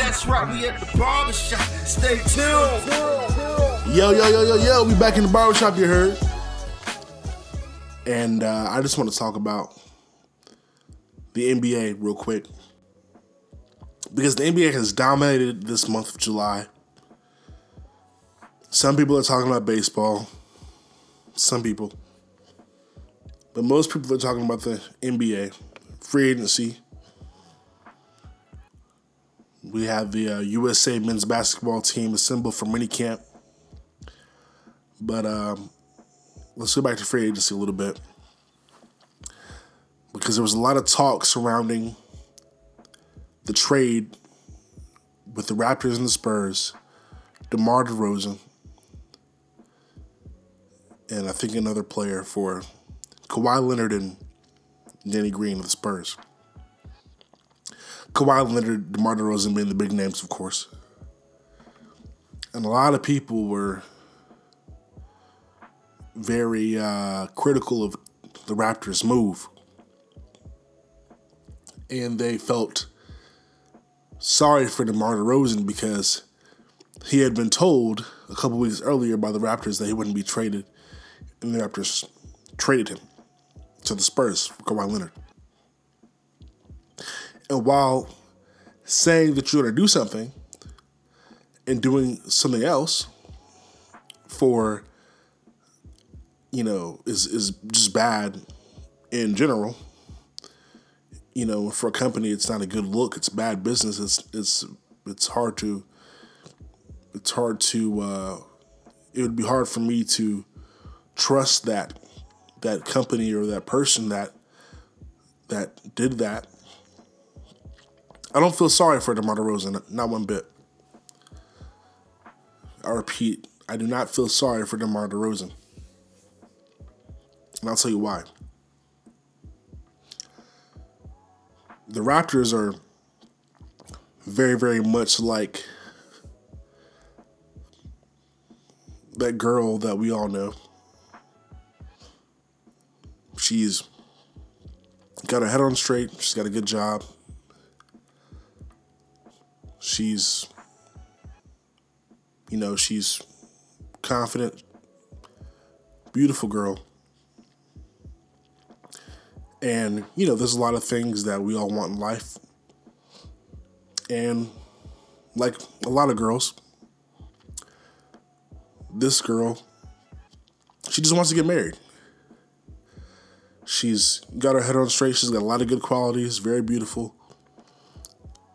That's right, we at the barbershop. Stay tuned. Yo, yo, yo, yo, yo, we back in the barbershop, you heard. And uh, I just want to talk about the NBA real quick. Because the NBA has dominated this month of July. Some people are talking about baseball. Some people. But most people are talking about the NBA, free agency. We have the uh, USA men's basketball team assembled for minicamp. But um, let's go back to free agency a little bit. Because there was a lot of talk surrounding the trade with the Raptors and the Spurs, DeMar DeRozan, and I think another player for Kawhi Leonard and Danny Green of the Spurs. Kawhi Leonard, DeMar DeRozan being the big names, of course. And a lot of people were very uh, critical of the Raptors' move. And they felt sorry for DeMar DeRozan because he had been told a couple weeks earlier by the Raptors that he wouldn't be traded, and the Raptors traded him to the Spurs for Kawhi Leonard. And while saying that you're going to do something and doing something else for, you know, is, is just bad in general, you know, for a company, it's not a good look. It's bad business. It's, it's, it's hard to, it's hard to, uh, it would be hard for me to trust that that company or that person that that did that. I don't feel sorry for DeMar DeRozan, not one bit. I repeat, I do not feel sorry for DeMar DeRozan. And I'll tell you why. The Raptors are very, very much like that girl that we all know. She's got her head on straight. She's got a good job. She's, you know, she's confident, beautiful girl. And, you know, there's a lot of things that we all want in life. And, like a lot of girls, this girl, she just wants to get married. She's got her head on straight. She's got a lot of good qualities, very beautiful.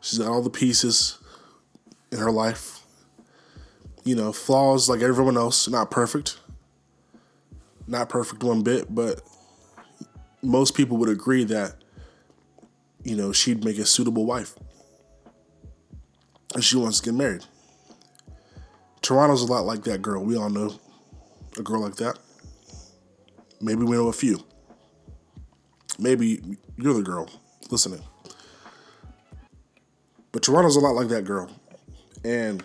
She's got all the pieces in her life. You know, flaws like everyone else, not perfect. Not perfect one bit, but most people would agree that, you know, she'd make a suitable wife. And she wants to get married. Toronto's a lot like that girl. We all know a girl like that. Maybe we know a few. Maybe you're the girl listening. But Toronto's a lot like that girl. And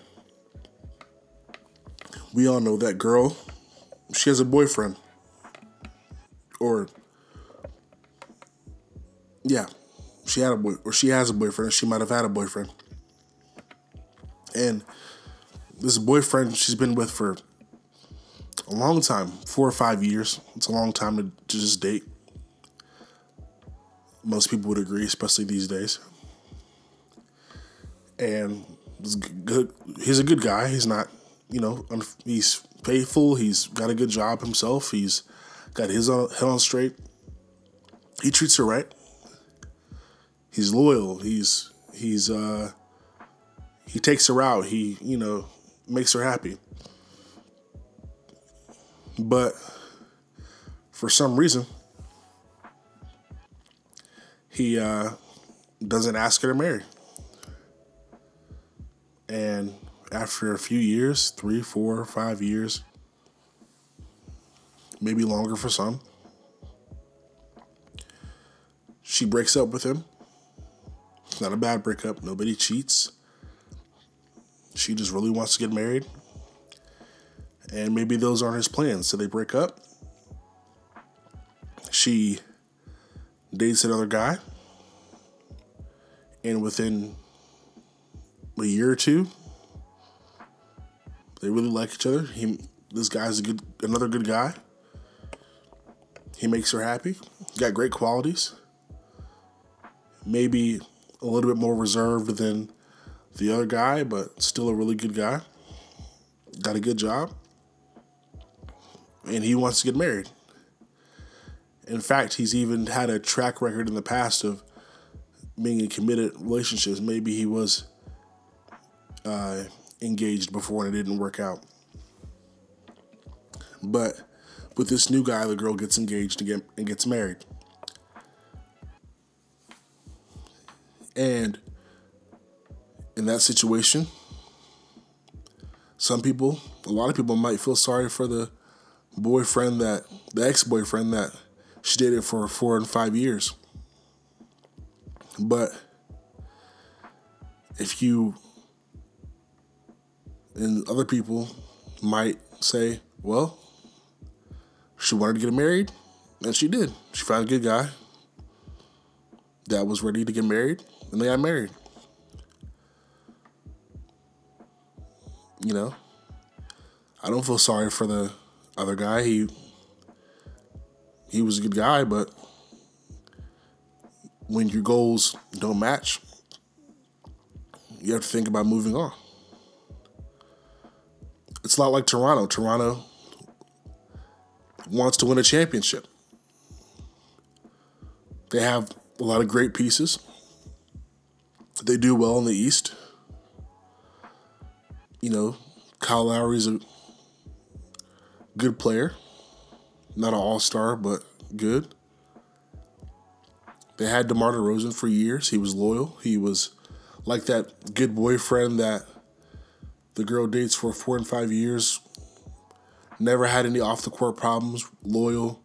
we all know that girl, she has a boyfriend. Or, yeah, she had a boy, or she has a boyfriend. She might have had a boyfriend. And this boyfriend she's been with for a long time, four or five years. It's a long time to, just date. Most people would agree, especially these days. And good. He's a good guy. He's not, you know, he's faithful. He's got a good job himself. He's got his head on straight. He treats her right. He's loyal. He's he's uh he takes her out. He you know makes her happy. But for some reason, he uh, doesn't ask her to marry. And after a few years, three, four, five years, maybe longer for some, she breaks up with him. It's not a bad breakup. Nobody cheats. She just really wants to get married. And maybe those aren't his plans. So they break up. She dates another guy. And within a year or two. They really like each other. He, this guy's a good, another good guy. He makes her happy. Got great qualities. Maybe a little bit more reserved than the other guy, but still a really good guy. Got a good job. And he wants to get married. In fact, he's even had a track record in the past of being in committed relationships. Maybe he was uh, engaged before and it didn't work out. But with this new guy, the girl gets engaged and, and gets married. And in that situation, some people, a lot of people might feel sorry for the boyfriend that, the ex boyfriend that she dated for four and five years. But if you and other people might say, well, she wanted to get married, and she did. She found a good guy that was ready to get married, and they got married. You know, I don't feel sorry for the other guy. He he was a good guy, but when your goals don't match, you have to think about moving on. It's a lot like Toronto. Toronto wants to win a championship. They have a lot of great pieces. They do well in the East. You know, Kyle Lowry's a good player. Not an all star, but good. They had DeMar DeRozan for years. He was loyal. He was like that good boyfriend that the girl dates for four and five years. Never had any off the court problems. Loyal,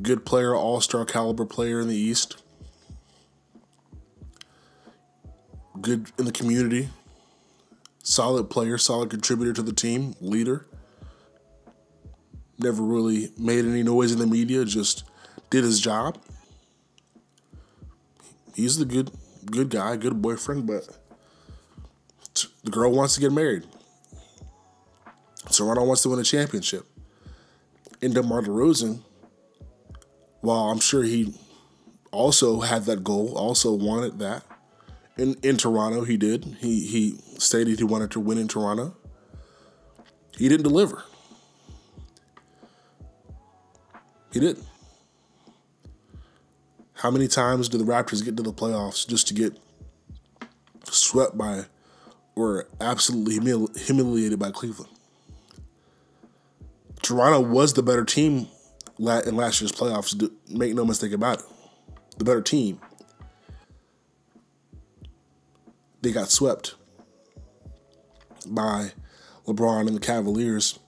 good player, all star caliber player in the East. Good in the community. Solid player, solid contributor to the team, leader. Never really made any noise in the media, just did his job. He's the good good guy, good boyfriend, but the girl wants to get married. Toronto wants to win a championship. And DeMar DeRozan, while I'm sure he also had that goal, also wanted that. In in Toronto, he did. He he stated he wanted to win in Toronto. He didn't deliver. He didn't. How many times do the Raptors get to the playoffs just to get swept by or absolutely humili- humiliated by Cleveland? Toronto was the better team in last year's playoffs. Make no mistake about it. The better team. They got swept by LeBron and the Cavaliers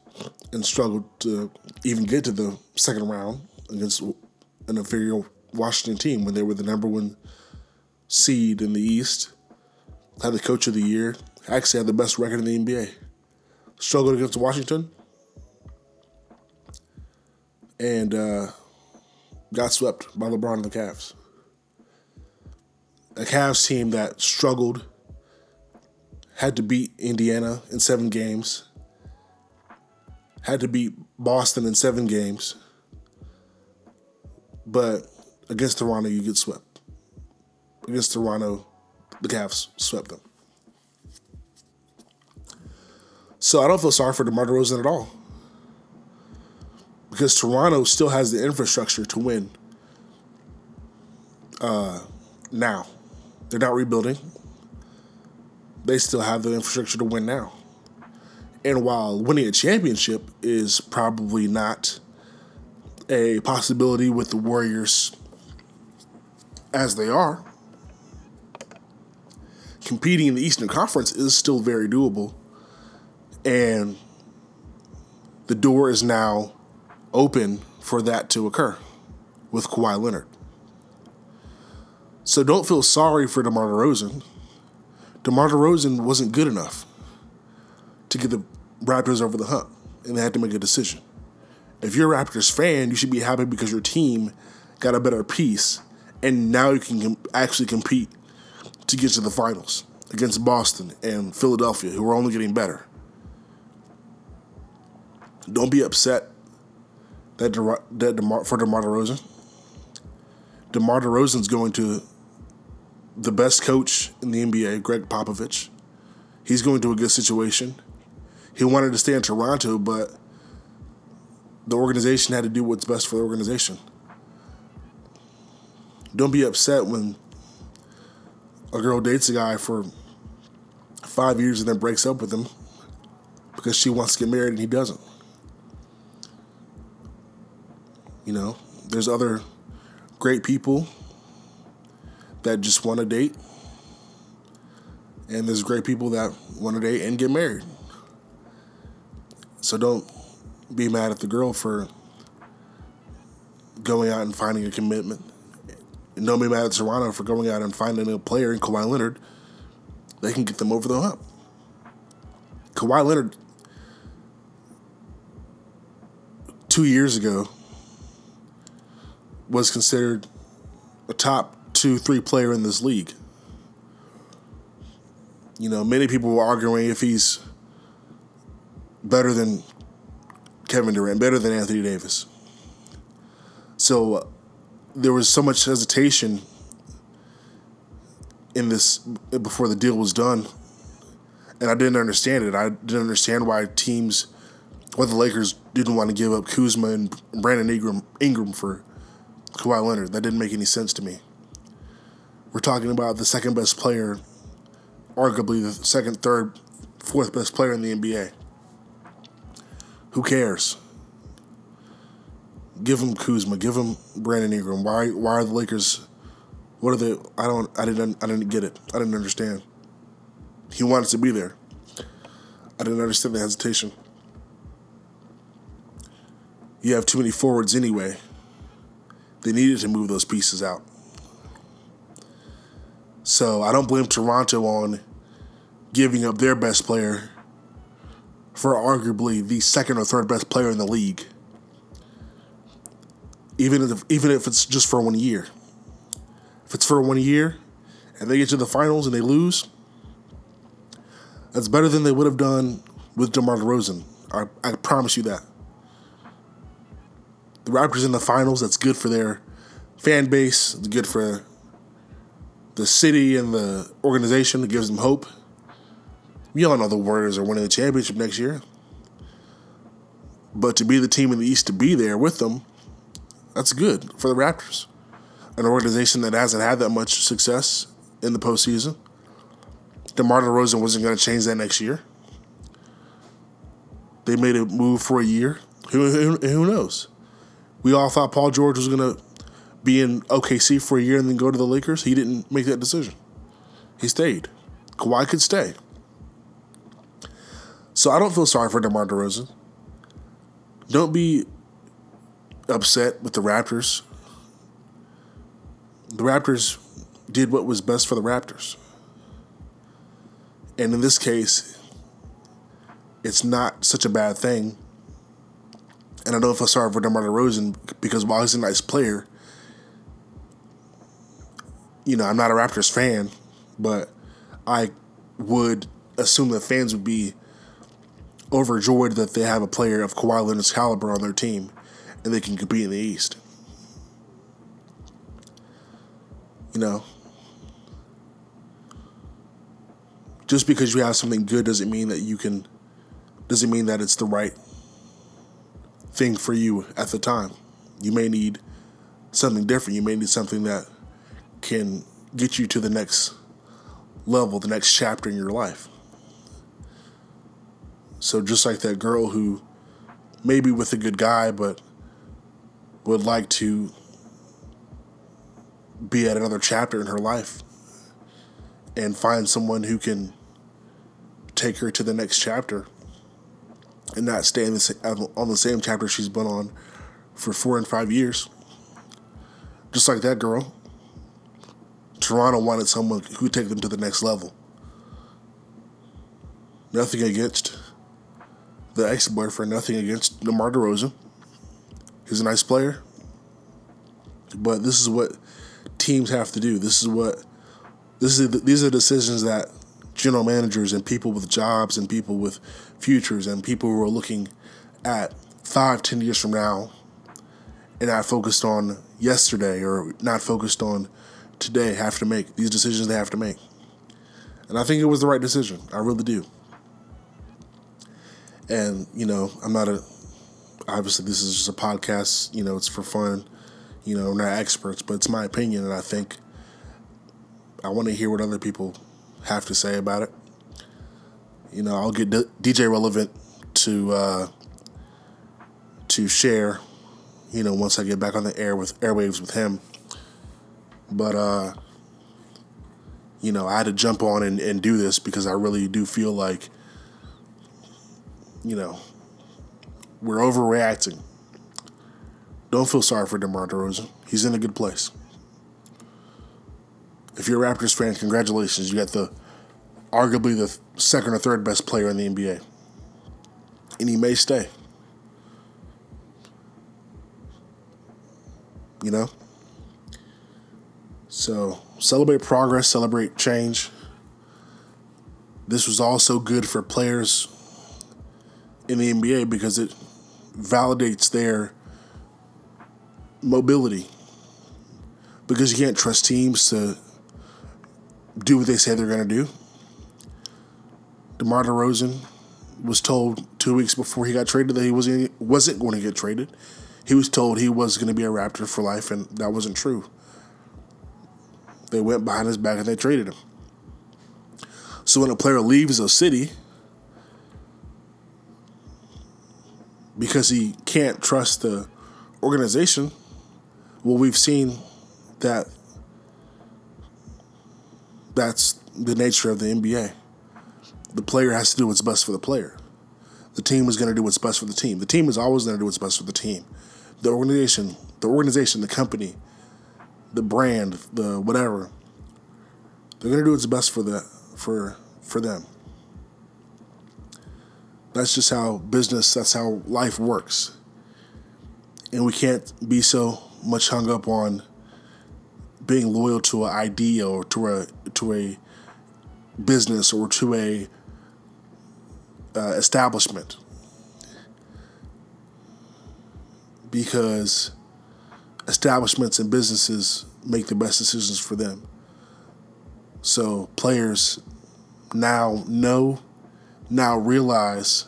and struggled to even get to the second round against an inferior Washington team when they were the number one seed in the East. Had the coach of the year. Actually had the best record in the NBA. Struggled against Washington. And uh, got swept by LeBron and the Cavs. A Cavs team that struggled, had to beat Indiana in seven games, had to beat Boston in seven games, but against Toronto, you get swept. Against Toronto, the Cavs swept them. So I don't feel sorry for DeMar DeRozan at all. Because Toronto still has the infrastructure to win uh, now. They're not rebuilding. They still have the infrastructure to win now. And while winning a championship is probably not a possibility with the Warriors as they are, competing in the Eastern Conference is still very doable. And the door is now open for that to occur with Kawhi Leonard. So don't feel sorry for DeMar DeRozan. DeMar DeRozan wasn't good enough to get the Raptors over the hump, and they had to make a decision. If you're a Raptors fan, you should be happy because your team got a better piece and now you can actually compete to get to the finals against Boston and Philadelphia, who are only getting better. Don't be upset that, De- that DeMar- for DeMar DeRozan. DeMar DeRozan's going to the best coach in the NBA, Gregg Popovich. He's going to a good situation. He wanted to stay in Toronto, but the organization had to do what's best for the organization. Don't be upset when a girl dates a guy for five years and then breaks up with him because she wants to get married and he doesn't. You know, there's other great people that just want to date, and there's great people that want to date and get married. So don't be mad at the girl for going out and finding a commitment. And don't be mad at Toronto for going out and finding a player in Kawhi Leonard. They can get them over the hump. Kawhi Leonard, two years ago, was considered a top two, three player in this league. You know, many people were arguing if he's better than Kevin Durant, better than Anthony Davis. So uh, there was so much hesitation in this before the deal was done, and I didn't understand it. I didn't understand why teams, why the Lakers didn't want to give up Kuzma and Brandon Ingram, Ingram for Kawhi Leonard. That didn't make any sense to me. We're talking about the second best player, arguably the second, third, fourth best player in the NBA. Who cares? Give him Kuzma. Give him Brandon Ingram. Why? Why are the Lakers? What are they? I don't. I didn't. I didn't get it. I didn't understand. He wanted to be there. I didn't understand the hesitation. You have too many forwards anyway. They needed to move those pieces out. So I don't blame Toronto on giving up their best player for arguably the second or third best player in the league. Even if even if it's just for one year. If it's for one year and they get to the finals and they lose, that's better than they would have done with DeMar DeRozan. I, I promise you that. Raptors in the finals, that's good for their fan base, it's good for the city and the organization, it gives them hope. We all know the Warriors are winning the championship next year. But to be the team in the East to be there with them, that's good for the Raptors. An organization that hasn't had that much success in the postseason. DeMar DeRozan wasn't going to change that next year. They made a move for a year. Who, who, who knows? We all thought Paul George was going to be in OKC for a year and then go to the Lakers. He didn't make that decision. He stayed. Kawhi could stay. So I don't feel sorry for DeMar DeRozan. Don't be upset with the Raptors. The Raptors did what was best for the Raptors. And in this case, it's not such a bad thing. And I don't feel sorry for DeMar DeRozan because while he's a nice player, you know, I'm not a Raptors fan, but I would assume that fans would be overjoyed that they have a player of Kawhi Leonard's caliber on their team and they can compete in the East. You know, just because you have something good doesn't mean that you can, doesn't mean that it's the right thing for you at the time. You may need something different. You may need something that can get you to the next level, the next chapter in your life. So just like that girl who maybe with a good guy, but would like to be at another chapter in her life and find someone who can take her to the next chapter and not stay the, on the same chapter she's been on for four and five years. Just like that girl, Toronto wanted someone who would take them to the next level. Nothing against the ex boyfriend, nothing against DeMar DeRozan. He's a nice player. But this is what teams have to do. This is what this is these are decisions that general managers and people with jobs and people with futures and people who are looking at five, ten years from now and not focused on yesterday or not focused on today have to make these decisions they have to make. And I think it was the right decision. I really do. And, you know, I'm not a, obviously, this is just a podcast, you know, it's for fun. You know, we're not experts, but it's my opinion, and I think I want to hear what other people have to say about it. You know, I'll get DJ Relevant to uh, to share. You know, once I get back on the air with airwaves with him. But uh, you know, I had to jump on and, and do this because I really do feel like, you know, we're overreacting. Don't feel sorry for DeMar DeRozan. He's in a good place. If you're a Raptors fan, congratulations. You got the arguably the second or third best player in the NBA. And he may stay. You know? So celebrate progress, celebrate change. This was also good for players in the NBA because it validates their mobility. Because you can't trust teams to do what they say they're going to do. DeMar DeRozan was told two weeks before he got traded that he wasn't wasn't going to get traded. He was told he was going to be a Raptor for life, and that wasn't true. They went behind his back and they traded him. So when a player leaves a city because he can't trust the organization, well, we've seen that that's the nature of the NBA. The player has to do what's best for the player. The team is going to do what's best for the team. The team is always going to do what's best for the team. The organization, the organization, the company, the brand, the whatever. They're going to do what's best for the for for them. That's just how business, that's how life works. And we can't be so much hung up on being loyal to an idea or to a a business or to a uh, establishment because establishments and businesses make the best decisions for them. So players now know, now realize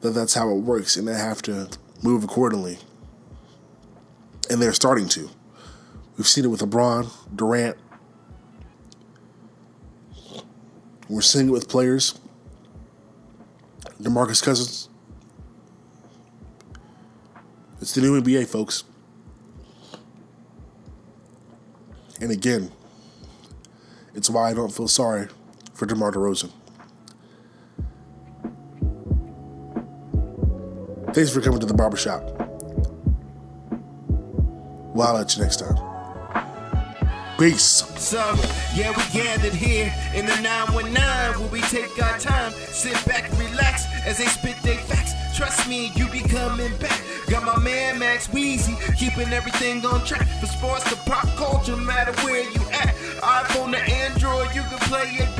that that's how it works, and they have to move accordingly. And they're starting to. We've seen it with LeBron, Durant. We're seeing it with players. DeMarcus Cousins. It's the new NBA, folks. And again, it's why I don't feel sorry for DeMar DeRozan. Thanks for coming to the barbershop. Well, I'll let you next time. So, yeah, we gathered here in the 919 where we take our time, sit back relax as they spit their facts. Trust me, you be coming back. Got my man Max Weezy, keeping everything on track. For sports to pop culture, matter where you at. iPhone to Android, you can play it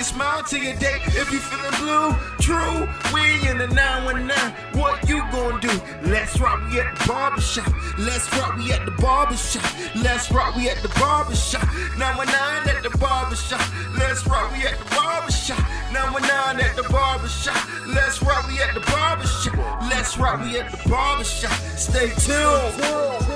bring a smile to your day. If you feeling blue, true, we in the 919. What you gonna do? Let's rock, we at the barbershop. Let's rock, we at the barbershop. Let's rock, we at the barbershop. 919 at the barbershop. Let's rock, we at the barbershop. 919 at the barbershop. Let's rock, we at the barbershop. Let's rock, we at the barbershop. Stay tuned.